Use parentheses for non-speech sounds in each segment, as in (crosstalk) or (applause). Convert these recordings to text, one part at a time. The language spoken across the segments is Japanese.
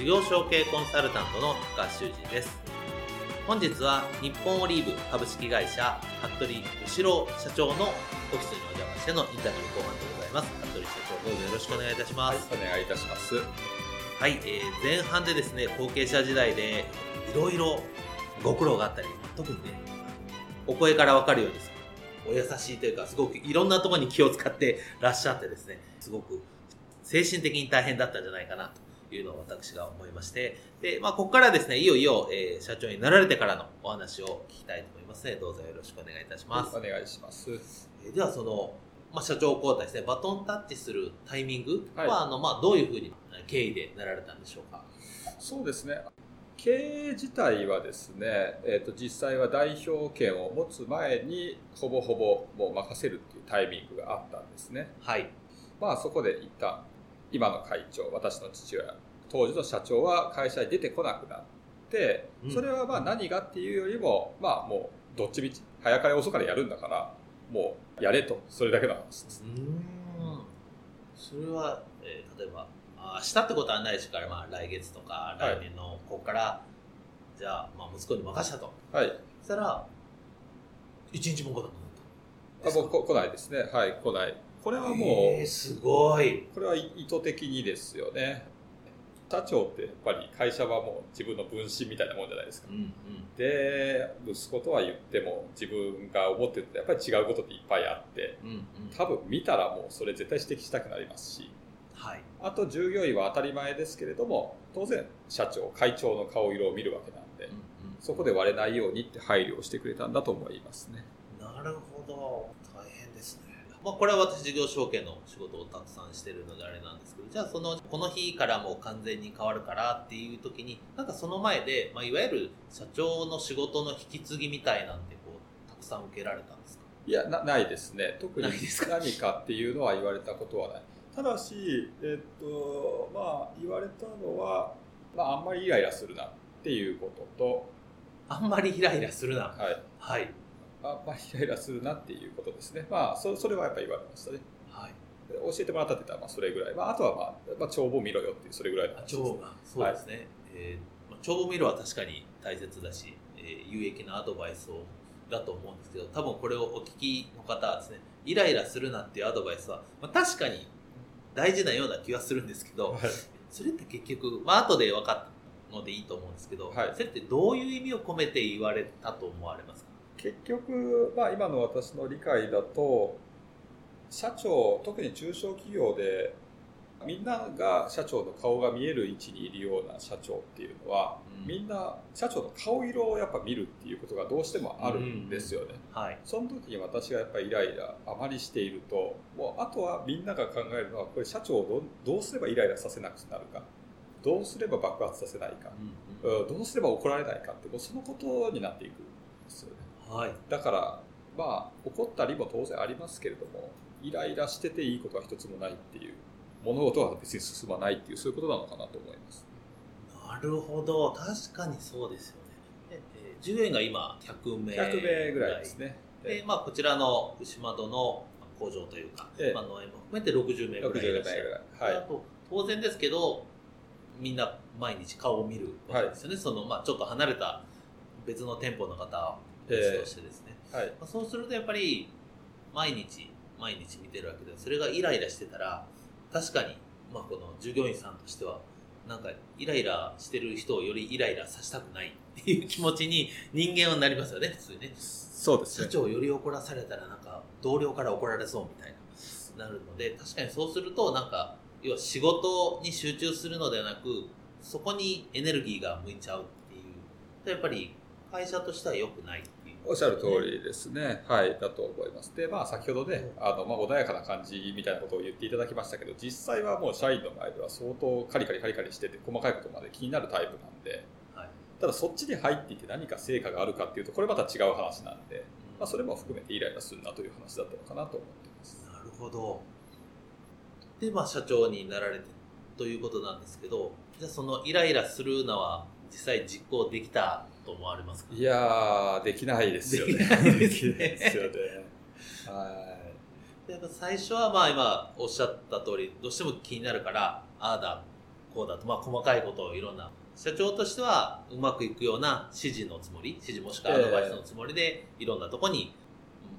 事業承継コンサルタントの高橋修人です。本日は日本オリーブ株式会社服部後ろ社長のオフィスにお邪魔してのインタビュー後半でございます。服部社長どうぞよろしくお願いいたします、はい、お願いいたします。はい、えー、前半でですね後継者時代でいろいろご苦労があったり特にねお声から分かるようですお優しいというかすごくいろんなところに気を使ってらっしゃってですねすごく精神的に大変だったんじゃないかなというのを私が思いまして、で、まあ、ここからですね、いよいよ、えー、社長になられてからのお話を聞きたいと思いますので、どうぞよろしくお願いいたします。お願いします。えー、では、その、まあ、社長交代ですね、バトンタッチするタイミングは、はい、あの、まあ、どういうふうに経緯でなられたんでしょうか？そうですね。経営自体はですね、えーと、実際は代表権を持つ前にほぼほぼもう任せるっていうタイミングがあったんですね。はい。まあそこで一旦今の会長私の父親当時の社長は会社に出てこなくなって、それはまあ何がっていうよりも、まあもうどっちみち、早かれ遅かれやるんだから、もうやれと、それだけの話です。うんそれは、えー、例えば、明日ってことはないですから、まあ来月とか来年のここから、はい、じゃあ、まあ息子に任したと。はい。そしたら、一日も来なくなった。あ、もう来ないですね。はい、来ない。これはもう、えー、すごい。これは意図的にですよね。社長ってやっぱり会社はもう自分の分身みたいなもんじゃないですか。うんうん、で、息子とは言っても自分が思ってるとやっぱり違うことっていっぱいあって、うんうん、多分見たらもうそれ絶対指摘したくなりますし、はい、あと従業員は当たり前ですけれども、当然社長、会長の顔色を見るわけなんで、うんうん、そこで割れないようにって配慮をしてくれたんだと思いますね。なるほど。まあ、これは私事業承継の仕事をたくさんしてるのであれなんですけど、じゃあその、この日からもう完全に変わるからっていう時に、なんかその前で、まあ、いわゆる社長の仕事の引き継ぎみたいなんてこう、たくさん受けられたんですか？いやな、ないですね。特に何かっていうのは言われたことはない。ただし、えっと、まあ、言われたのは、まあ、あんまりイライラするなっていうことと、あんまりイライラするな。はい。はい。あまあ、イライラするなっていうことですね。まあ、そそれはやっぱり言われましたね。はい。教えてもらったって言ったら、まあ、それぐらい。まあ、あとは、まあ、まあ、帳簿見ろよっていう、それぐらいの話です、ね。そうですね。はい、えー、まあ、帳簿見ろは確かに大切だし、えー、有益なアドバイスをだと思うんですけど、多分これをお聞きの方はですね、イライラするなっていうアドバイスは、まあ、確かに大事なような気はするんですけど、はい、それって結局、まあ、後で分かったのでいいと思うんですけど、はい、それってどういう意味を込めて言われたと思われますか？結局、まあ、今の私の理解だと社長特に中小企業でみんなが社長の顔が見える位置にいるような社長っていうのは、うん、みんな社長の顔色をやっぱ見るっていうことがどうしてもあるんですよね、うん。はい、その時に私がやっぱりイライラあまりしているともうあとはみんなが考えるのはこれ社長をどうすればイライラさせなくなるか。どうすれば爆発させないか、うん、どうすれば怒られないかってもうそのことになっていくんですよねはい、だから、まあ、怒ったりも当然ありますけれども、イライラしてていいことは一つもないっていう、物事は別に進まないっていう、そういうことなのかなと思います。なるほど、確かにそうですよね。え従業員が今100名100名ぐらいですね。で、まあ、こちらの牛窓の工場というか、ええ、まあ、農園も含めて60名ぐらいいらっしゃる。はい、あと当然ですけど、みんな毎日顔を見るわけですよね。はい、その、まあ、ちょっと離れた別の店舗の方別としてですね、えー、はいまあ、そうするとやっぱり毎日毎日見てるわけでそれがイライラしてたら確かに、まあ、この従業員さんとしてはなんかイライラしてる人をよりイライラさせたくないっていう気持ちに人間はなりますよね、普通にね。そうですね。社長より怒らされたらなんか同僚から怒られそうみたいな、なるので、確かにそうするとなんか、要は仕事に集中するのではなく、そこにエネルギーが向いちゃうっていう。やっぱり会社としては良くない。おっしゃる通りですね。はい、だと思います。で、まあ先ほどね、あの、まあ穏やかな感じみたいなことを言っていただきましたけど、実際はもう社員の前では相当カリカリカリカリしてて、細かいことまで気になるタイプなんで、はいただそっちに入っていて何か成果があるかっていうと、これまた違う話なんで、まあそれも含めてイライラするなという話だったのかなと思ってます。なるほど。で、まあ、社長になられてということなんですけど、じゃあそのイライラするのは実際実行できたと思われますか？いやー、できないですよね。できないですよね。はい。やっぱ最初はまあ今おっしゃった通り、どうしても気になるから、ああだ、こうだと、まあ細かいことをいろんな、社長としてはうまくいくような指示のつもり、指示もしくはアドバイスのつもりで、いろんなとこに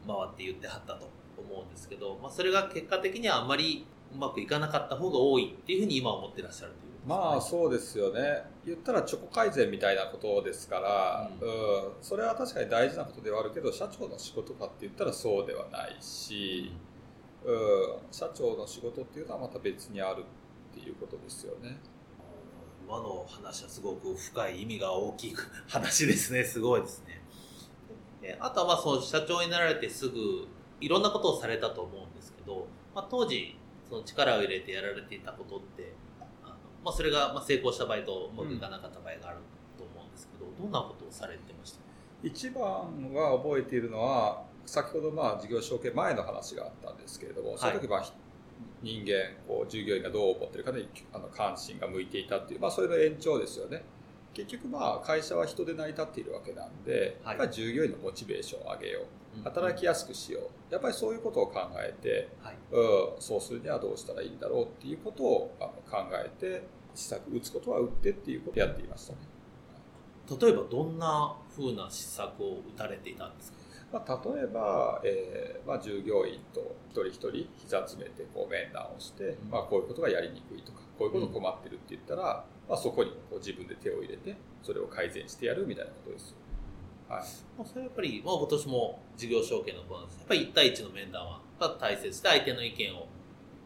回って言ってはったと思うんですけど、まあそれが結果的にはあんまりうまくいかなかった方が多いっていうふうに今思ってらっしゃるというまあそうですよね。言ったらチョコ改善みたいなことですから、ううんそれは確かに大事なことではあるけど、社長の仕事かって言ったらそうではないし、うん、社長の仕事っていうのはまた別にあるっていうことですよね。今の話はすごく深い意味が大きい話ですね。(laughs) すごいですね。えあとはまあその社長になられてすぐいろんなことをされたと思うんですけど、まあ、当時その力を入れてやられていたことって、まあ、それがまあ成功した場合とうまくいかなかった場合があると思うんですけど、どんなことをされてました？一番は覚えているのは、先ほどまあ事業承継前の話があったんですけれども、その時まあ人間、こう従業員がどう思ってるかにあの関心が向いていたっていう、まあそれの延長ですよね。結局まあ会社は人で成り立っているわけなんで、はい従業員のモチベーションを上げよう。働きややすくしよう。やっぱりそういうことを考えて、はい。うん、そうするにはどうしたらいいんだろうっていうことをあの考えて、施策打つことは打ってっていうことをやっていましたね。例えばどんな風な施策を打たれていたんですか？まあ、例えば、えーまあ、従業員と一人一人膝詰めてこう面談をして、まあ、こういうことがやりにくいとかこういうこと困ってるって言ったら、まあ、そこにこう自分で手を入れてそれを改善してやるみたいなことです。はい、まあ、それはやっぱり、まあ、今年も事業承継の子なんですやっぱり1対1の面談は大切で相手の意見を、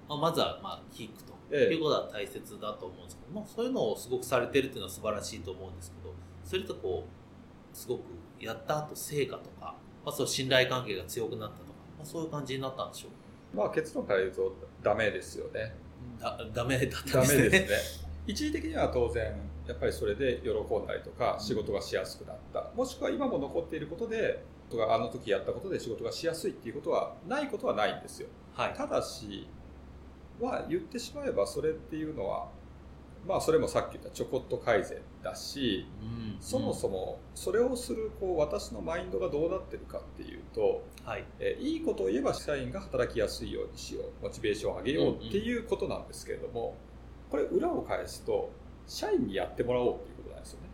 まあ、まずはまあ聞くとええいうことは大切だと思うんですけど、まあ、そういうのをすごくされてるっていうのは素晴らしいと思うんですけどそれとこうすごくやった後成果とか、まあ、その信頼関係が強くなったとか、まあ、そういう感じになったんでしょうまあ、結論から言うとダメですよね。だダメだったダメんですねですね。(laughs) 一時的には当然やっぱりそれで喜んだりとか仕事がしやすくなった。もしくは今も残っていることであの時やったことで仕事がしやすいっていうことはないことはないんですよ。はい。ただしは言ってしまえばそれっていうのはまあそれもさっき言ったちょこっと改善だしうん。そもそもそれをするこう私のマインドがどうなってるかっていうとはい。えーいいことを言えば社員が働きやすいようにしようモチベーションを上げようっていうことなんですけれども、これ裏を返すと社員にやってもらおうっていうことなんですよね。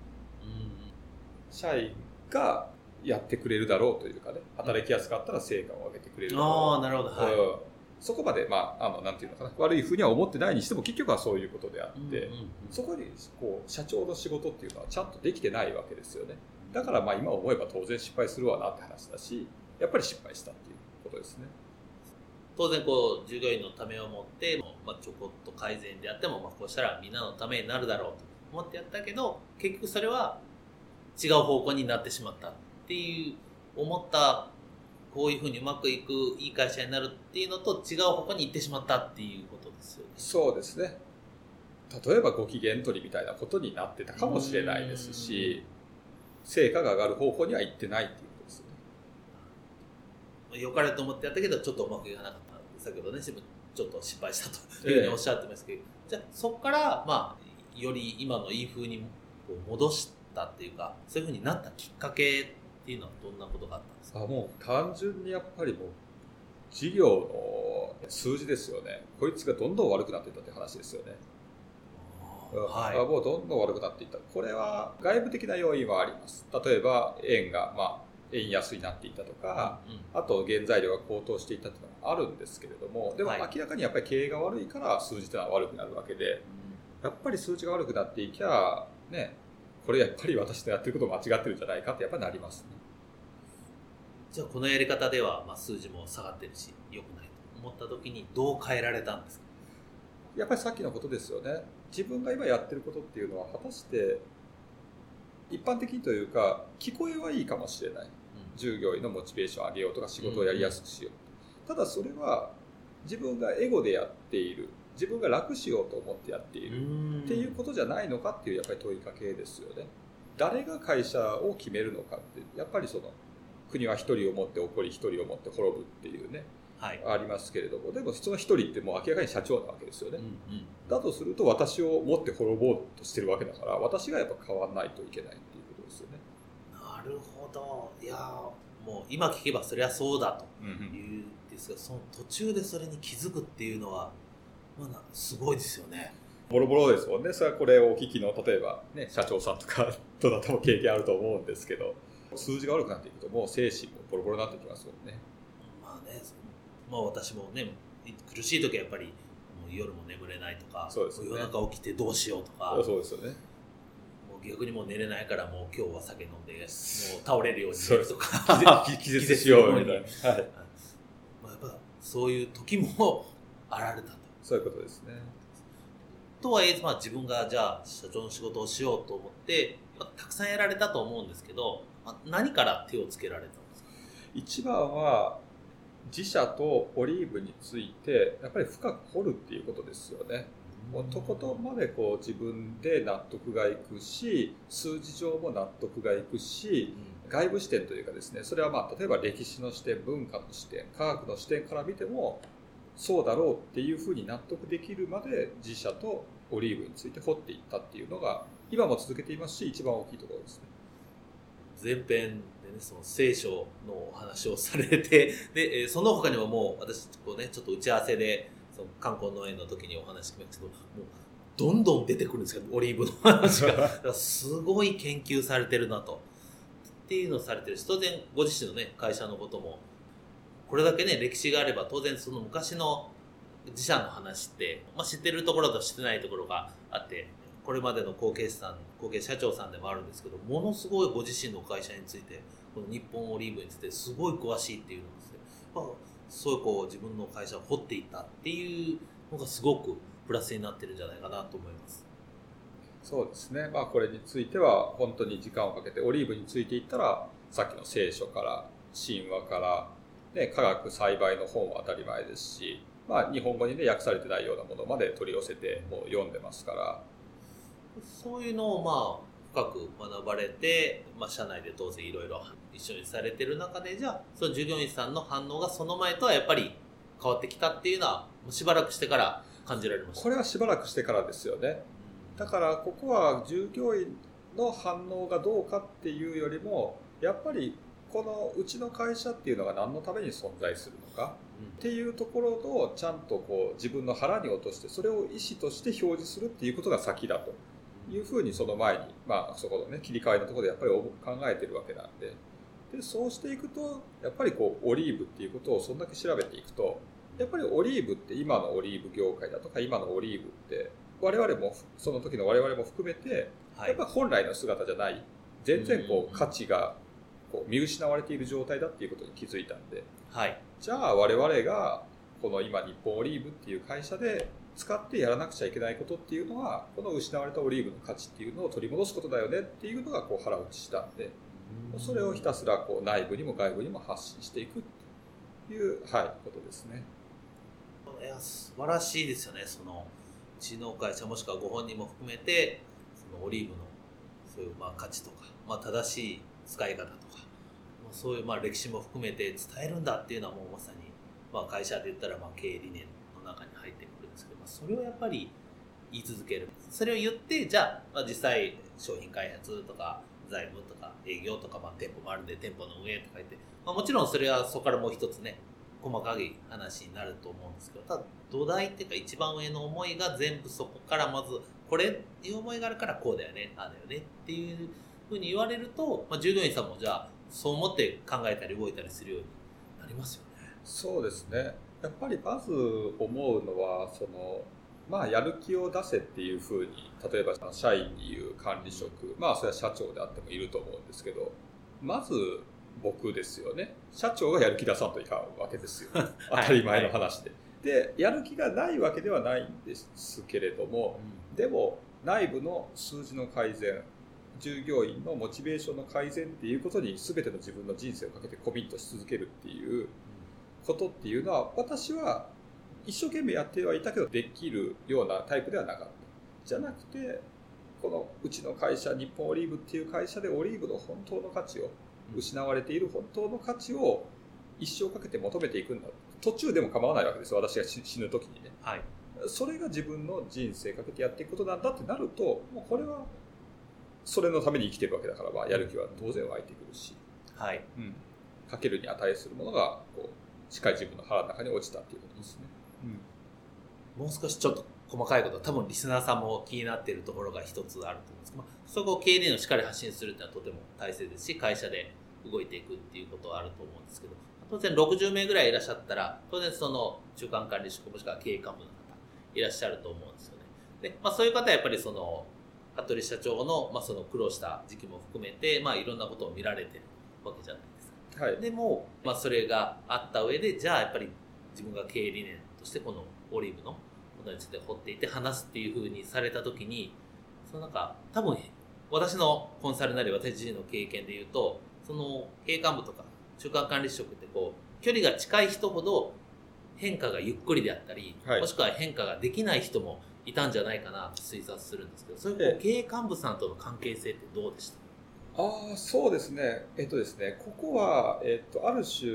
うん社員がやってくれるだろうというかね働きやすかったら成果を上げてくれるだろう。ああなるほど。はい、うん。そこまで、まあ、あのなんていうのかな。悪いふうには思ってないにしても結局はそういうことであって、そこにこう社長の仕事っていうのはちゃんとできてないわけですよね。だからまあ今思えば当然失敗するわなって話だしやっぱり失敗したっていうことですね。当然こう従業員のためを持って、まあ、ちょこっと改善であっても、まあ、こうしたらみんなのためになるだろうと思ってやったけど結局それは違う方向になってしまったっていう思ったこういうふうにうまくいくいい会社になるっていうのと違う方向に行ってしまったっていうことですよね。そうですね。例えばご機嫌取りみたいなことになってたかもしれないですし成果が上がる方向には行ってないっていうことですよね。まあ良かれと思ってやったけどちょっとうまくいかなかった先ほどねちょっと失敗したというふうにおっしゃってますけど、じゃあそこからまあより今のいい風に戻したっていうかそういうふうになったきっかけっていうのはどんなことがあったんですか？あもう単純にやっぱりもう事業の数字ですよね。こいつがどんどん悪くなっていったって話ですよね、うんはい。あもうどんどん悪くなっていった。これは外部的な要因はあります。例えば円がまあ円安になっていったとか、うんあと原材料が高騰していったというのはあるんですけれどもでもはい明らかにやっぱり経営が悪いから数字というのは悪くなるわけで、やっぱり数値が悪くなっていきゃ、ね、これやっぱり私のやってること間違ってるんじゃないかってやっぱりなりますね。じゃあこのやり方では、まあ、数字も下がってるし良くないと思った時にどう変えられたんですか？やっぱりさっきのことですよね。自分が今やってることっていうのは果たして一般的にというか聞こえはいいかもしれない。従業員のモチベーションを上げようとか仕事をやりやすくしよう。ただそれは自分がエゴでやっている。自分が楽しようと思ってやっている。っていうことじゃないのかっていうやっぱり問いかけですよね。誰が会社を決めるのかってやっぱりその国は一人を持って起こり一人を持って滅ぶっていうね、はい、ありますけれども。でもその一人ってもう明らかに社長なわけですよね、うんうん、だとすると私を持って滅ぼうとしてるわけだから私がやっぱ変わらないといけないっていうことですよねなるほど。いやもう今聞けばそりゃそうだというんですが、うんうん、その途中でそれに気づくっていうのは、まあ、すごいですよね。ボロボロですもんね。それはこれをお聞きの例えば、ね、社長さんとかどなたも経験あると思うんですけど。数字が悪くなっていくともう精神もボロボロになってきますもんね。まあね、まあ私もね、苦しい時はやっぱりもう夜も眠れないとか、そうです、ね、夜中起きてどうしようとか、そうですよね。逆にもう寝れないからもう今日は酒飲んで、もう倒れるように寝るとか、(laughs) 気絶しようみたいな。はい。まあやっぱそういう時もあられたと。そういうことですね。とはいえ、まあ、自分がじゃあ社長の仕事をしようと思って、まあ、たくさんやられたと思うんですけど、何から手をつけられたんですか？一番は自社とオリーブについてやっぱり深く掘るっていうことですよね。とことんまでこう自分で納得がいくし数字上も納得がいくし、外部視点というかですねそれはまあ例えば歴史の視点文化の視点科学の視点から見てもそうだろうっていうふうに納得できるまで自社とオリーブについて掘っていったっていうのが今も続けていますし一番大きいところですね。前編でね、その聖書のお話をされて、で、その他にももう私、こうね、ちょっと打ち合わせで、その観光農園の時にお話聞きましたけど、もう、どんどん出てくるんですけど、オリーブの話が。すごい研究されてるなと。っていうのをされてるし、当然ご自身のね、会社のことも、これだけね、歴史があれば、当然その昔の自社の話って、まあ、知ってるところと知ってないところがあって、これまでの後継さん後継社長さんでもあるんですけどものすごいご自身の会社についてこの日本オリーブについてすごい詳しいっていうのですね、まあ、そういうこう自分の会社を掘っていったっていうのがすごくプラスになってるんじゃないかなと思います。そうですね。まあこれについては本当に時間をかけてオリーブについていったらさっきの聖書から神話から、ね、科学栽培の本は当たり前ですしまあ、日本語にね訳されてないようなものまで取り寄せてもう読んでますから。そういうのをまあ深く学ばれて、まあ、社内で当然いろいろ一緒にされてる中でじゃあその従業員さんの反応がその前とはやっぱり変わってきたっていうのはしばらくしてから感じられました。これはしばらくしてからですよね。だからここは従業員の反応がどうかっていうよりもやっぱりこのうちの会社っていうのが何のために存在するのか、っていうところをちゃんとこう自分の腹に落としてそれを意思として表示するっていうことが先だというふうにその前に、まあ、そこのね、切り替えのところでやっぱり考えてるわけなんで、で、そうしていくと、やっぱりこう、オリーブっていうことをそんだけ調べていくと、やっぱりオリーブって今のオリーブ業界だとか今のオリーブって我々もその時の我々も含めて、やっぱ本来の姿じゃない全然こう価値がこう見失われている状態だっていうことに気づいたんで、はい、じゃあ我々がこの今日本オリーブっていう会社で使ってやらなくちゃいけないことっていうのはこの失われたオリーブの価値っていうのを取り戻すことだよねっていうのがこう腹打ちしたんでそれをひたすらこう内部にも外部にも発信していくという、はい、ことですね。いや素晴らしいですよねそのうちの会社もしくはご本人も含めてそのオリーブのそういうまあ価値とか、まあ、正しい使い方とかそういうまあ歴史も含めて伝えるんだっていうのはもうまさにまあ会社で言ったらまあ経営理念の中に入ってくそれをやっぱり言い続けるそれを言ってじゃあ、まあ、実際商品開発とか財務とか営業とか、まあ、店舗もあるんで店舗の運営とか言って、まあ、もちろんそれはそこからもう一つね細かい話になると思うんですけどただ土台っていうか一番上の思いが全部そこからまずこれっていう思いがあるからこうだよねああだよねっていうふうに言われると、まあ、従業員さんもじゃあそう思って考えたり動いたりするようになりますよね。そうですねやっぱりまず思うのはそのまあ、やる気を出せっていうふうに、例えば社員に言う管理職、まあ、それは社長であってもいると思うんですけど、まず僕ですよね。社長がやる気出さんといかんわけですよ。(laughs) 当たり前の話で。で、やる気がないわけではないんですけれども、でも、内部の数字の改善、従業員のモチベーションの改善っていうことに全ての自分の人生をかけてコミットし続けるっていうことっていうのは、私は一生懸命やってはいたけどできるようなタイプではなかった。じゃなくて、このうちの会社、日本オリーブっていう会社でオリーブの本当の価値を、失われている本当の価値を一生かけて求めていくんだ。途中でも構わないわけです私が死ぬ時にね。はい。それが自分の人生かけてやっていくことなんだってなると、もうこれは、それのために生きてるわけだから、まあ、やる気は当然湧いてくるし。はい。うん。かけるに値するものが、こう、しっかり自分の腹の中に落ちたっていうことですね。もう少しちょっと細かいこと多分リスナーさんも気になっているところが一つあると思うんですけど、まあ、そこを経営のしっかり発信するっていうのはとても大切ですし会社で動いていくっていうことはあると思うんですけど当然60名ぐらいいらっしゃったら当然その中間管理職もしくは経営幹部の方いらっしゃると思うんですよね。で、まあ、そういう方はやっぱりその服部社長の,、まあその苦労した時期も含めて、まあ、いろんなことを見られてるわけじゃない、はい、でも、まあ、それがあった上でじゃあやっぱり自分が経営理念としてこのオリーブのことについて掘っていて話すっていうふうにされた時にそのなんか多分私のコンサルなり私自身の経験で言うとその経営幹部とか中間管理職ってこう距離が近い人ほど変化がゆっくりであったり、はい、もしくは変化ができない人もいたんじゃないかなと推察するんですけどそういう経営幹部さんとの関係性ってどうでした？ああ、そうですね。えっとですね、ここは、えっと、ある種、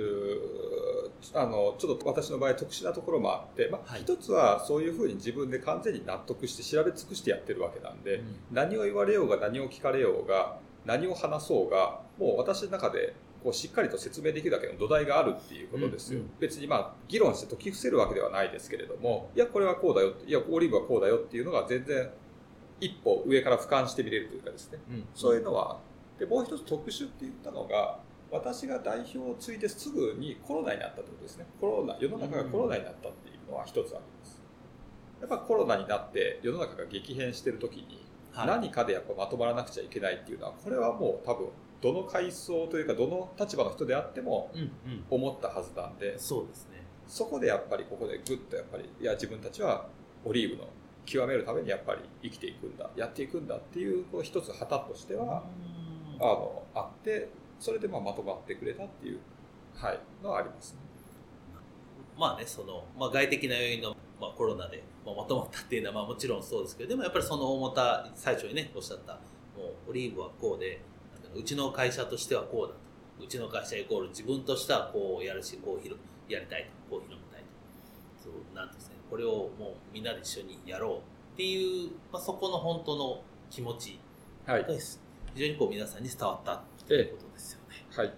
あの、ちょっと私の場合特殊なところもあって、まあ、はい、一つはそういうふうに自分で完全に納得して調べ尽くしてやってるわけなんで、うん、何を言われようが何を聞かれようが、何を話そうが、もう私の中でこうしっかりと説明できるだけの土台があるっていうことですよ。うんうん、別にまあ、議論して解き伏せるわけではないですけれども、いや、これはこうだよ、いや、オリーブはこうだよっていうのが全然一歩上から俯瞰してみれるというかですね、うん、そういうのはでもう一つ特殊って言ったのが私が代表を継いですぐにコロナになったということですね。コロナ世の中がコロナになったっていうのは一つあります。やっぱコロナになって世の中が激変してる時に何かでやっぱまとまらなくちゃいけないっていうのはこれはもう多分どの階層というかどの立場の人であっても思ったはずなんで、そうですね。そこでやっぱりここでグッとやっぱりいや自分たちはオリーブの極めるためにやっぱり生きていくんだやっていくんだっていうこう一つ旗としてはあのあってそれでまあまとまってくれたっていう、はい、のはありますね。まあねその、まあ、外的な要因の、まあ、コロナで、まあ、まとまったっていうのはまあもちろんそうですけどでもやっぱりその重た最初にねおっしゃったもうオリーブはこうでうちの会社としてはこうだと。うちの会社イコール自分としてはこうやるしこう広やりたいと。こう広めたいと。そうなんですね。これをもうみんなで一緒にやろうっていう、まあ、そこの本当の気持ちです、非常にこう皆さんに伝わったということですよね。はい。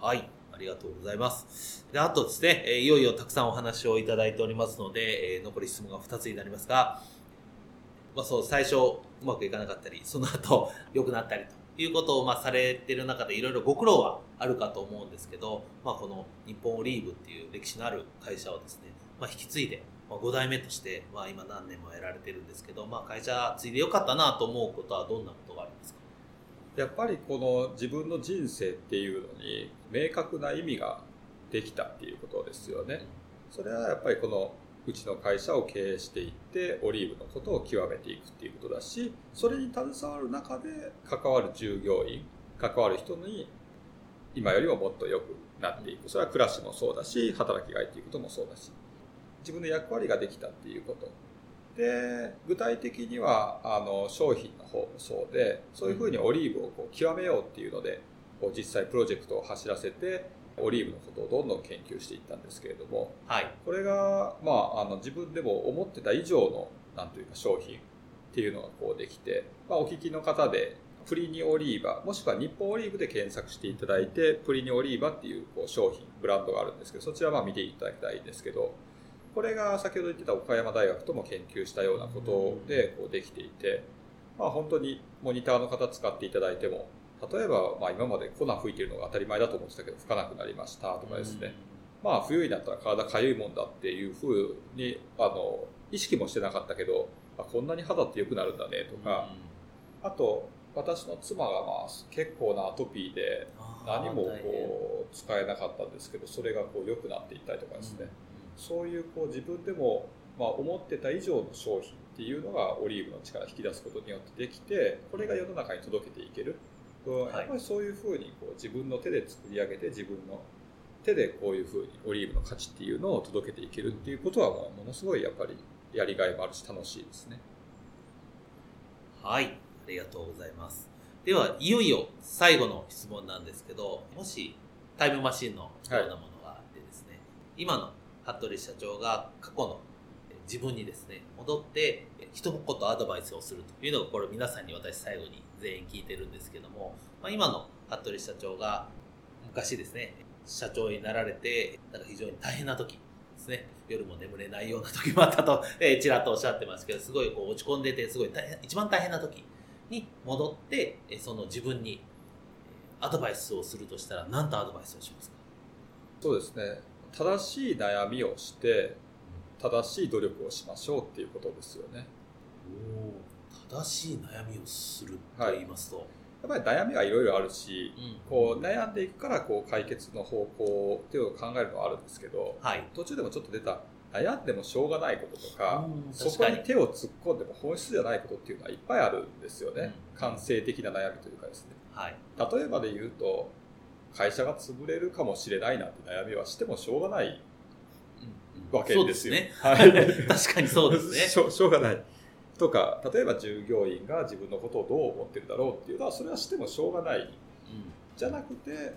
はい。ありがとうございます。で、あとですね、えいよいよたくさんお話をいただいておりますので、え残り質問が2つになりますが、まあそう、最初うまくいかなかったり、その後 (laughs) 良くなったりということをまあされてる中でいろいろご苦労はあるかと思うんですけど、まあこの日本オリーブっていう歴史のある会社をですね、まあ引き継いで、まあ、5代目として、まあ今何年もやられてるんですけど、まあ会社継いでよかったなと思うことはどんなことがありますか？やっぱりこの自分の人生っていうのに明確な意味ができたっていうことですよね。それはやっぱりこのうちの会社を経営していってオリーブのことを極めていくっていうことだしそれに携わる中で関わる従業員関わる人に今よりももっと良くなっていくそれは暮らしもそうだし働きがいっていうこともそうだし自分の役割ができたっていうことで具体的にはあの商品の方もそうでそういうふうにオリーブをこう極めようっていうのでこう実際プロジェクトを走らせてオリーブのことをどんどん研究していったんですけれども、はい、これが、まあ、あの自分でも思ってた以上のなんというか商品っていうのがこうできて、まあ、お聞きの方でプリニオリーバもしくは日本オリーブで検索していただいてプリニオリーバっていうこう商品ブランドがあるんですけどそちらは見ていただきたいんですけどこれが先ほど言ってた岡山大学とも研究したようなことでこうできていて、まあ、本当にモニターの方使っていただいても例えばまあ今まで粉吹いてるのが当たり前だと思ってたけど吹かなくなりましたとかですね、まあ冬になったら体かゆいもんだっていうふうにあの意識もしてなかったけど、あこんなに肌って良くなるんだねとか、あと、私の妻がまあ結構なアトピーで何もこう使えなかったんですけど、それがこう良くなっていったりとかですね、そういうこう自分でもまあ思ってた以上の商品っていうのがオリーブの力を引き出すことによってできて、これが世の中に届けていける。やっぱりそういうふうにこう自分の手で作り上げて自分の手でこういうふうにオリーブの価値っていうのを届けていけるっていうことはものすごいやっぱりやりがいもあるし楽しいですね。はい、ありがとうございます。では、いよいよ最後の質問なんですけど、もしタイムマシンのようなものがあってですね、今の服部社長が過去の自分にですね、戻って一言アドバイスをするというのが、これ皆さんに私最後に全員聞いてるんですけども、まあ、今の服部社長が昔ですね、社長になられて、なんか非常に大変な時ですね、夜も眠れないような時もあったと、(laughs) えー、ちらっとおっしゃってますけど、すごいこう落ち込んでて、すごい大変、一番大変な時に戻って、その自分にアドバイスをするとしたら、何とアドバイスをしますか？そうですね。正しい悩みをして、正しい努力をしましょうっていうことですよね。正しい悩みをすると言いますと、やっぱり悩みはいろいろあるし、うんこう悩んでいくからこう解決の方向っていうのを考えるのはあるんですけど、はい。途中でもちょっと出た悩んでもしょうがないこととか、うんそこに手を突っ込んでも本質じゃないことっていうのはいっぱいあるんですよね。うん感性的な悩みというかですね。はい。例えばで言うと、会社が潰れるかもしれないなんて悩みはしてもしょうがないわけですよ。ね。はい。(laughs) 確かにそうですね。(laughs) しょしょうがない。とか、例えば従業員が自分のことをどう思ってるだろうっていうのは、それはしてもしょうがない。うんじゃなくて、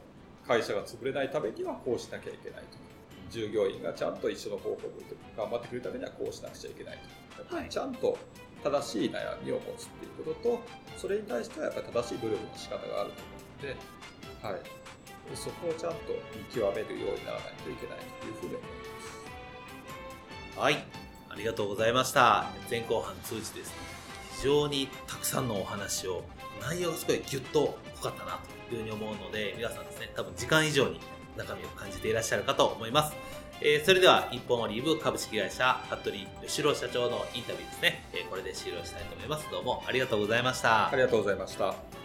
会社が潰れないためにはこうしなきゃいけないとか、従業員がちゃんと一緒の方向で頑張ってくれるためにはこうしなくちゃいけないとちゃんと正しい悩みを持つっていうことと、それに対してはやっぱり正しい努力の仕方があると思うので、はい。そこをちゃんと見極めるようにならないといけないというふうに思います。はい、ありがとうございました。前後半通じてですね、非常にたくさんのお話を、内容がすごいギュッと濃かったなというふうに思うので、皆さんですね、多分時間以上に中身を感じていらっしゃるかと思います。えーそれでは、一本オリーブ株式会社、服部義郎社長のインタビューですね、えーこれで終了したいと思います。どうもありがとうございましたあ。りがとうございました。